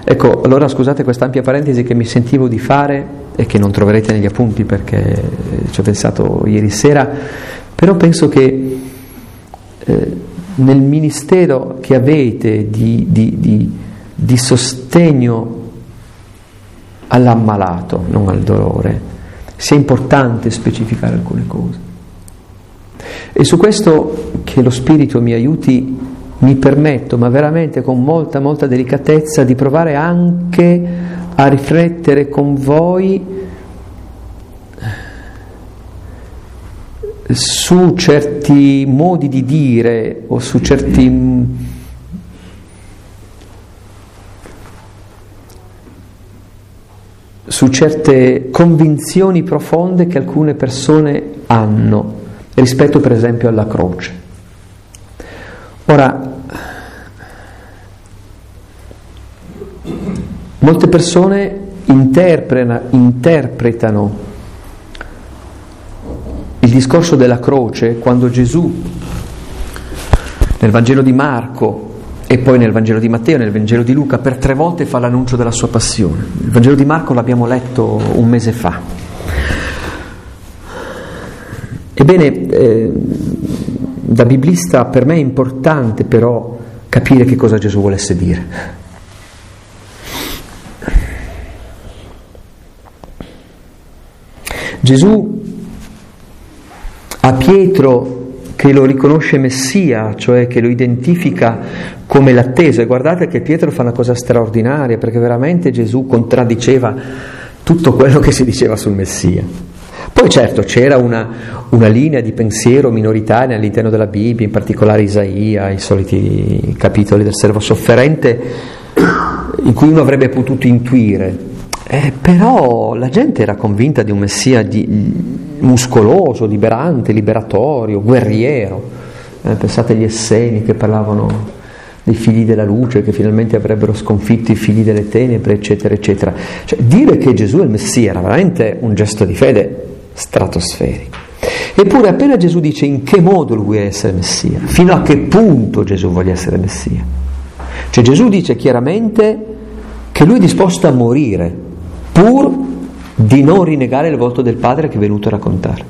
Ecco, allora scusate questa ampia parentesi che mi sentivo di fare e che non troverete negli appunti perché ci ho pensato ieri sera, però penso che eh, nel ministero che avete di, di, di, di sostegno all'ammalato, non al dolore. Sia importante specificare alcune cose. E su questo che lo Spirito mi aiuti, mi permetto, ma veramente con molta, molta delicatezza, di provare anche a riflettere con voi su certi modi di dire o su certi su certe convinzioni profonde che alcune persone hanno rispetto per esempio alla croce. Ora, molte persone interpretano il discorso della croce quando Gesù nel Vangelo di Marco e poi nel Vangelo di Matteo, nel Vangelo di Luca, per tre volte fa l'annuncio della sua passione. Il Vangelo di Marco l'abbiamo letto un mese fa. Ebbene, eh, da biblista per me è importante però capire che cosa Gesù volesse dire. Gesù a Pietro che lo riconosce Messia, cioè che lo identifica come l'atteso. E guardate che Pietro fa una cosa straordinaria, perché veramente Gesù contraddiceva tutto quello che si diceva sul Messia. Poi certo c'era una, una, linea di pensiero minoritaria all'interno della Bibbia, in particolare Isaia, i soliti capitoli del servo sofferente, in cui uno avrebbe potuto intuire. Eh, però la gente era convinta di un Messia di, muscoloso, liberante, liberatorio, guerriero. Eh, pensate agli Esseni che parlavano dei figli della luce che finalmente avrebbero sconfitto i figli delle tenebre, eccetera, eccetera. Cioè, dire che Gesù è il Messia era veramente un gesto di fede stratosferico. Eppure appena Gesù dice in che modo lui vuole essere Messia, fino a che punto Gesù voglia essere Messia. Cioè Gesù dice chiaramente che lui è disposto a morire pur di non rinegare il volto del Padre che è venuto a raccontare.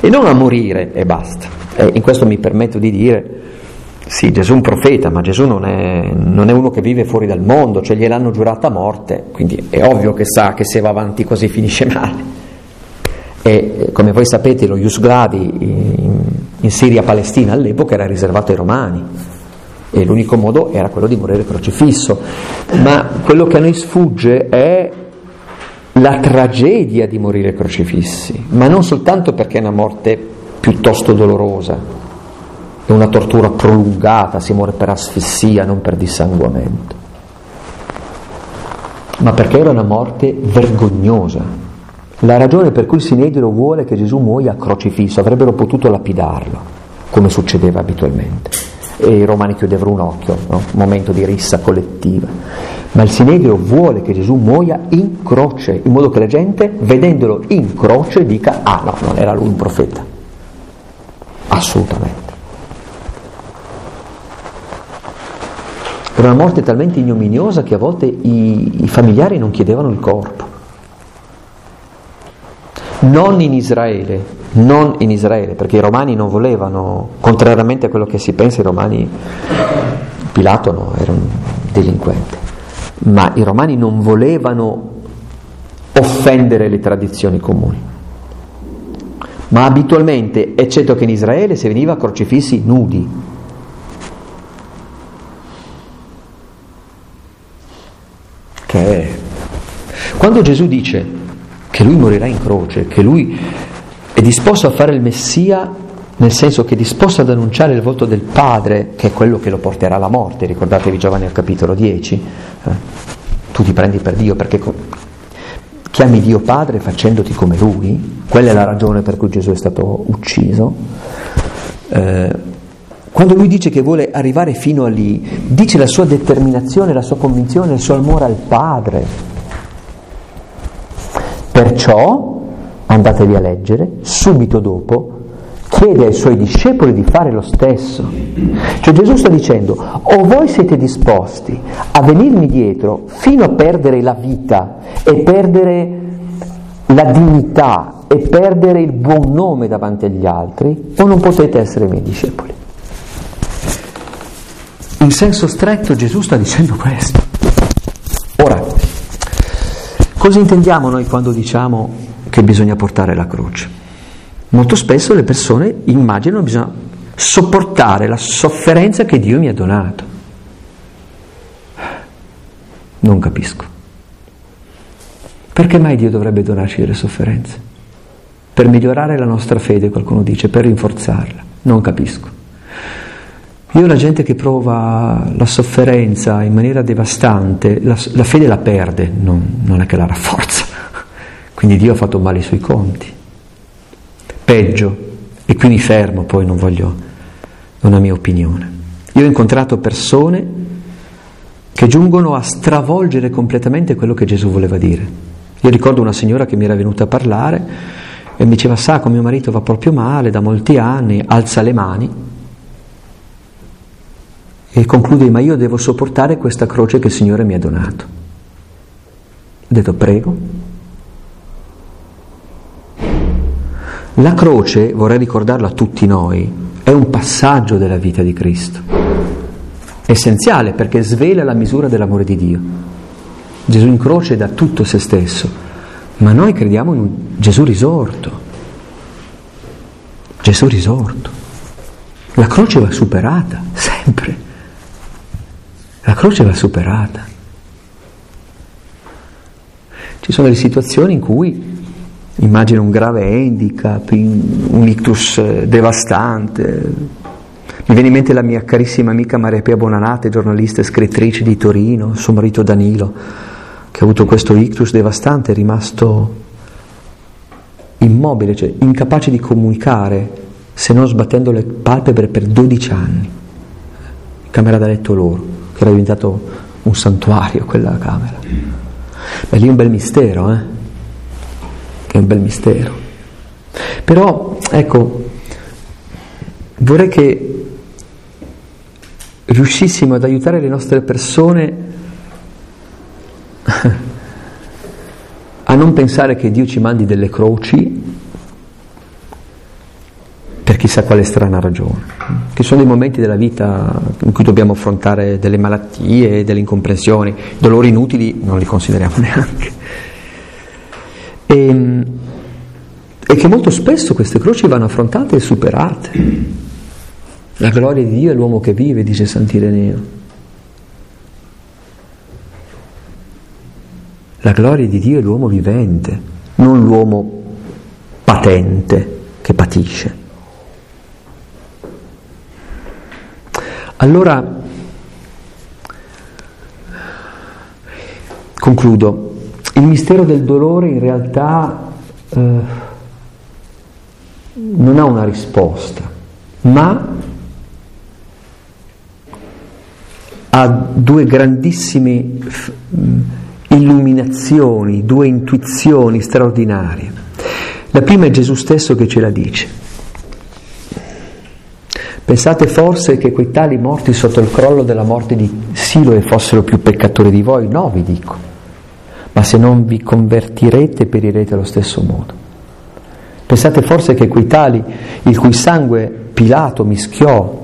E non a morire e basta. E in questo mi permetto di dire, sì, Gesù è un profeta, ma Gesù non è, non è uno che vive fuori dal mondo, cioè gliel'hanno giurata a morte, quindi è ovvio che sa che se va avanti così finisce male. E come voi sapete lo Ius Gladi in, in Siria-Palestina all'epoca era riservato ai romani, e l'unico modo era quello di morire crocifisso. Ma quello che a noi sfugge è la tragedia di morire crocifissi, ma non soltanto perché è una morte piuttosto dolorosa, è una tortura prolungata, si muore per asfissia, non per dissanguamento, ma perché era una morte vergognosa, la ragione per cui il Sinedrio vuole che Gesù muoia crocifisso, avrebbero potuto lapidarlo, come succedeva abitualmente. E i romani chiudevano un occhio, no? momento di rissa collettiva. Ma il Sinedrio vuole che Gesù muoia in croce, in modo che la gente, vedendolo in croce, dica, ah no, non era lui un profeta. Assolutamente. Era una morte talmente ignominiosa che a volte i, i familiari non chiedevano il corpo. Non in Israele, non in Israele, perché i romani non volevano, contrariamente a quello che si pensa, i romani, Pilato no, era un delinquente, ma i romani non volevano offendere le tradizioni comuni. Ma abitualmente, eccetto che in Israele, si veniva crocifissi nudi, che è. Quando Gesù dice che lui morirà in croce, che lui è disposto a fare il Messia, nel senso che è disposto ad annunciare il volto del Padre, che è quello che lo porterà alla morte, ricordatevi Giovanni al capitolo 10, eh? tu ti prendi per Dio perché chiami Dio Padre facendoti come Lui, quella è la ragione per cui Gesù è stato ucciso. Eh, quando lui dice che vuole arrivare fino a lì, dice la sua determinazione, la sua convinzione, il suo amore al Padre. Perciò, andatevi a leggere, subito dopo, chiede ai suoi discepoli di fare lo stesso. Cioè Gesù sta dicendo, o voi siete disposti a venirmi dietro fino a perdere la vita e perdere la dignità e perdere il buon nome davanti agli altri, o non potete essere miei discepoli. In senso stretto Gesù sta dicendo questo. Ora, cosa intendiamo noi quando diciamo che bisogna portare la croce? Molto spesso le persone immaginano che bisogna sopportare la sofferenza che Dio mi ha donato. Non capisco. Perché mai Dio dovrebbe donarci delle sofferenze? Per migliorare la nostra fede, qualcuno dice, per rinforzarla. Non capisco. Io la gente che prova la sofferenza in maniera devastante, la, la fede la perde, non, non è che la rafforza. Quindi Dio ha fatto male i suoi conti. Peggio, e qui mi fermo, poi non voglio, è una mia opinione. Io ho incontrato persone che giungono a stravolgere completamente quello che Gesù voleva dire. Io ricordo una signora che mi era venuta a parlare e mi diceva, sa, mio marito va proprio male da molti anni, alza le mani e conclude, ma io devo sopportare questa croce che il Signore mi ha donato. Ho detto, prego. La croce, vorrei ricordarlo a tutti noi, è un passaggio della vita di Cristo. Essenziale perché svela la misura dell'amore di Dio. Gesù in croce dà tutto se stesso, ma noi crediamo in un Gesù risorto. Gesù risorto. La croce va superata, sempre. La croce va superata. Ci sono delle situazioni in cui immagino un grave handicap, un ictus eh, devastante. Mi viene in mente la mia carissima amica Maria Pia Bonanate, giornalista e scrittrice di Torino, suo marito Danilo, che ha avuto questo ictus devastante, è rimasto immobile, cioè incapace di comunicare se non sbattendo le palpebre per 12 anni. Camera da letto loro che era diventato un santuario quella camera. Beh, lì è un bel mistero, eh? È un bel mistero. Però, ecco, vorrei che riuscissimo ad aiutare le nostre persone <laughs> a non pensare che Dio ci mandi delle croci per chissà quale strana ragione. Ci sono dei momenti della vita in cui dobbiamo affrontare delle malattie, delle incomprensioni, dolori inutili non li consideriamo <laughs> neanche. E, ehm, e che molto spesso queste croci vanno affrontate e superate. La gloria di Dio è l'uomo che vive, dice Sant'Ireneo. La gloria di Dio è l'uomo vivente, non l'uomo patente che patisce. Allora, concludo, il mistero del dolore in realtà eh, non ha una risposta, ma ha due grandissime illuminazioni, due intuizioni straordinarie. La prima è Gesù stesso che ce la dice. Pensate forse che quei tali morti sotto il crollo della morte di Siloe fossero più peccatori di voi? No, vi dico. Ma se non vi convertirete perirete allo stesso modo. Pensate forse che quei tali, il cui sangue Pilato mischiò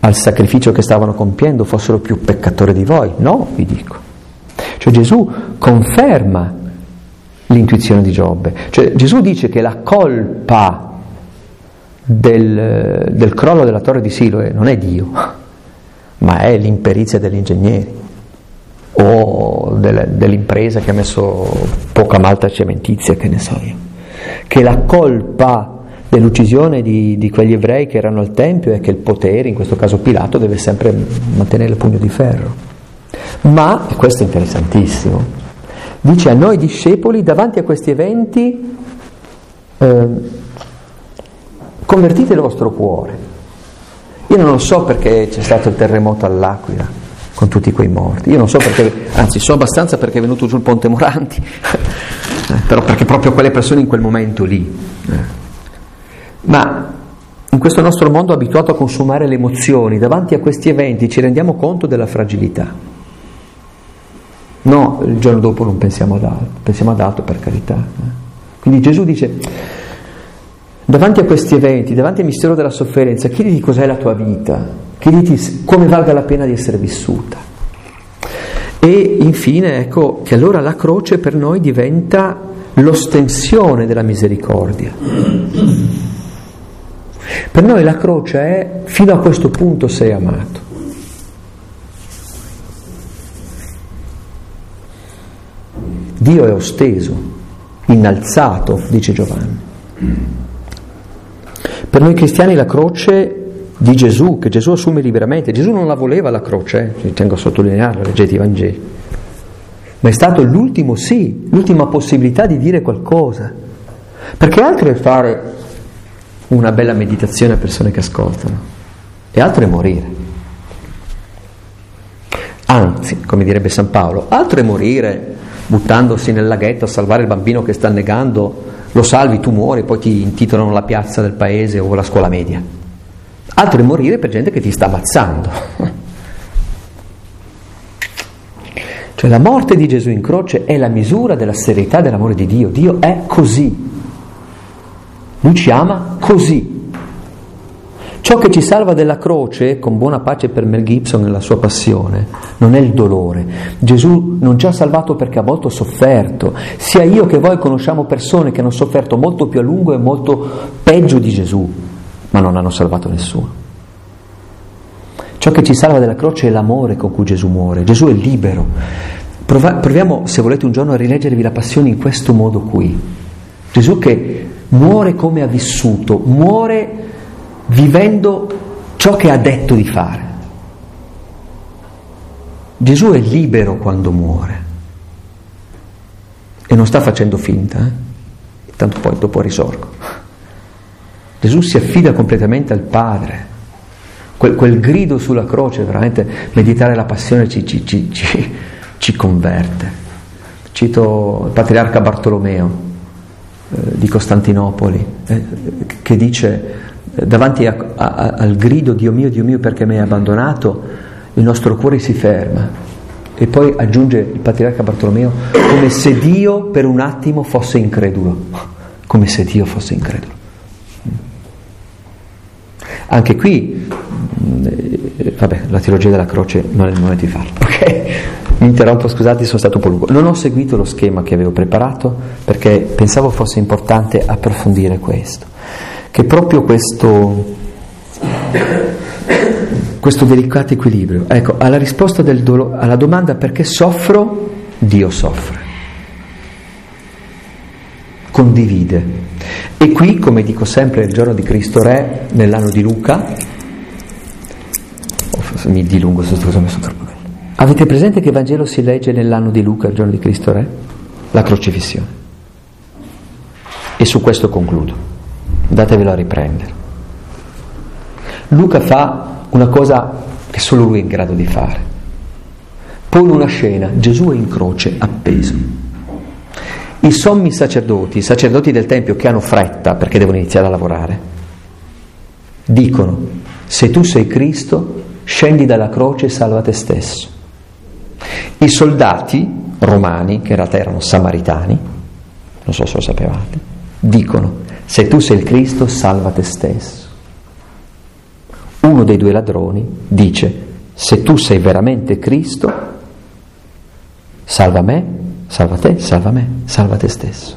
al sacrificio che stavano compiendo, fossero più peccatori di voi? No, vi dico. Cioè Gesù conferma l'intuizione di Giobbe. Cioè Gesù dice che la colpa del, del crollo della torre di Siloe non è Dio, ma è l'imperizia degli ingegneri o delle, dell'impresa che ha messo poca malta cementizia, che ne so io. Che la colpa dell'uccisione di, di, quegli ebrei che erano al Tempio è che il potere, in questo caso Pilato, deve sempre mantenere il pugno di ferro. Ma, e questo è interessantissimo, dice a noi discepoli davanti a questi eventi eh, convertite il vostro cuore. Io non lo so perché c'è stato il terremoto all'Aquila con tutti quei morti, io non so perché, anzi so abbastanza perché è venuto giù il ponte Moranti, <laughs> però perché proprio quelle persone in quel momento lì. Eh. Ma in questo nostro mondo abituato a consumare le emozioni, davanti a questi eventi ci rendiamo conto della fragilità. No, il giorno dopo non pensiamo ad altro, pensiamo ad altro per carità. Eh. Quindi Gesù dice, Davanti a questi eventi, davanti al mistero della sofferenza, chiediti cos'è la tua vita, chiediti come valga la pena di essere vissuta. E infine ecco che allora la croce per noi diventa l'ostensione della misericordia. Per noi la croce è fino a questo punto sei amato. Dio è osteso, innalzato, dice Giovanni. Per noi cristiani la croce di Gesù, che Gesù assume liberamente, Gesù non la voleva la croce, eh? tengo a sottolinearlo, leggete i Vangeli, ma è stato l'ultimo sì, l'ultima possibilità di dire qualcosa, perché altro è fare una bella meditazione a persone che ascoltano, e altro è morire. Anzi, come direbbe San Paolo, altro è morire buttandosi nel laghetto a salvare il bambino che sta negando lo salvi, tu muori, poi ti intitolano la piazza del paese o la scuola media. Altro è morire per gente che ti sta ammazzando. <laughs> Cioè la morte di Gesù in croce è la misura della serietà dell'amore di Dio. Dio è così. Lui ci ama così. Ciò che ci salva della croce, con buona pace per Mel Gibson nella sua passione, non è il dolore. Gesù non ci ha salvato perché ha molto sofferto. Sia io che voi conosciamo persone che hanno sofferto molto più a lungo e molto peggio di Gesù, ma non hanno salvato nessuno. Ciò che ci salva della croce è l'amore con cui Gesù muore. Gesù è libero. Proviamo, se volete, un giorno a rileggervi la passione in questo modo qui. Gesù che muore come ha vissuto, muore vivendo ciò che ha detto di fare. Gesù è libero quando muore e non sta facendo finta, eh? tanto poi dopo risorgo. Gesù si affida completamente al Padre. Quel, quel grido sulla croce, veramente meditare la passione ci, ci, ci, ci converte. Cito il patriarca Bartolomeo eh, di Costantinopoli, eh, che dice davanti a, a, al grido Dio mio, Dio mio perché mi hai abbandonato, il nostro cuore si ferma. E poi aggiunge il patriarca Bartolomeo, come se Dio per un attimo fosse incredulo, come se Dio fosse incredulo. Anche qui, eh, vabbè, la teologia della croce non è il momento di farlo, ok? Mi interrompo, scusate, sono stato un po' lungo. Non ho seguito lo schema che avevo preparato perché pensavo fosse importante approfondire questo che proprio questo, questo delicato equilibrio, ecco, alla risposta dolo- alla domanda perché soffro, Dio soffre. Condivide. E qui, come dico sempre, il giorno di Cristo Re, nell'anno di Luca, mi dilungo su questo, messo troppo bello. Avete presente che Vangelo si legge nell'anno di Luca, il giorno di Cristo Re? La crocifissione. E su questo concludo. Datevelo a riprendere. Luca fa una cosa che solo lui è in grado di fare. Pone una scena, Gesù è in croce, appeso. I sommi sacerdoti, i sacerdoti del Tempio che hanno fretta perché devono iniziare a lavorare, dicono, se tu sei Cristo, scendi dalla croce e salva te stesso. I soldati romani, che in realtà erano samaritani, non so se lo sapevate, dicono, se tu sei il Cristo, salva te stesso uno dei due ladroni dice, se tu sei veramente Cristo, salva me, salva te, salva me, salva te stesso.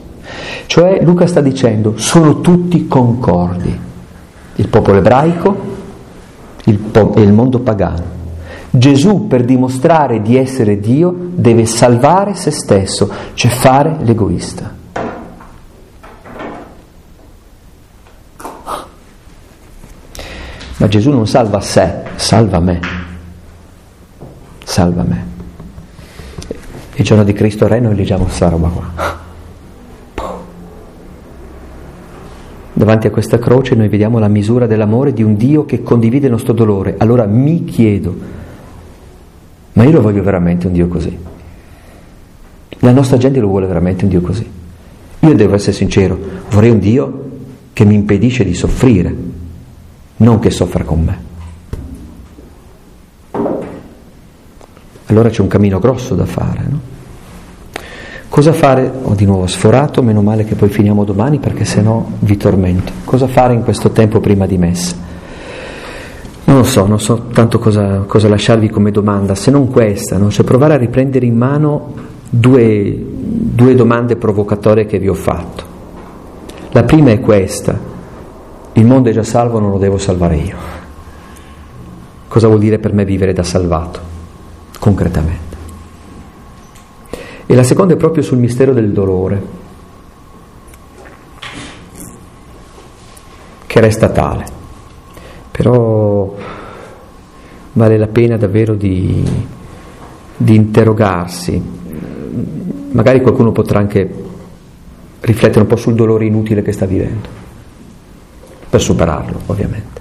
Cioè Luca sta dicendo, sono tutti concordi, il popolo ebraico il po- e il mondo pagano. Gesù per dimostrare di essere Dio deve salvare se stesso, cioè fare l'egoista. Ma Gesù non salva sé, salva me. Salva me. Il giorno di Cristo Re noi leggiamo questa roba qua. Davanti a questa croce noi vediamo la misura dell'amore di un Dio che condivide il nostro dolore. Allora mi chiedo, ma io lo voglio veramente un Dio così? La nostra gente lo vuole veramente un Dio così? Io devo essere sincero, vorrei un Dio che mi impedisce di soffrire, non che soffra con me. Allora c'è un cammino grosso da fare. No? Cosa fare? Ho di nuovo sforato, meno male che poi finiamo domani perché sennò vi tormento. Cosa fare in questo tempo prima di messa? Non lo so, non so tanto cosa, cosa lasciarvi come domanda, se non questa, no? cioè provare a riprendere in mano due, due domande provocatorie che vi ho fatto. La prima è questa, il mondo è già salvo, non lo devo salvare io. Cosa vuol dire per me vivere da salvato, concretamente? E la seconda è proprio sul mistero del dolore, che resta tale, però vale la pena davvero di, di interrogarsi. Magari qualcuno potrà anche riflettere un po' sul dolore inutile che sta vivendo per superarlo ovviamente.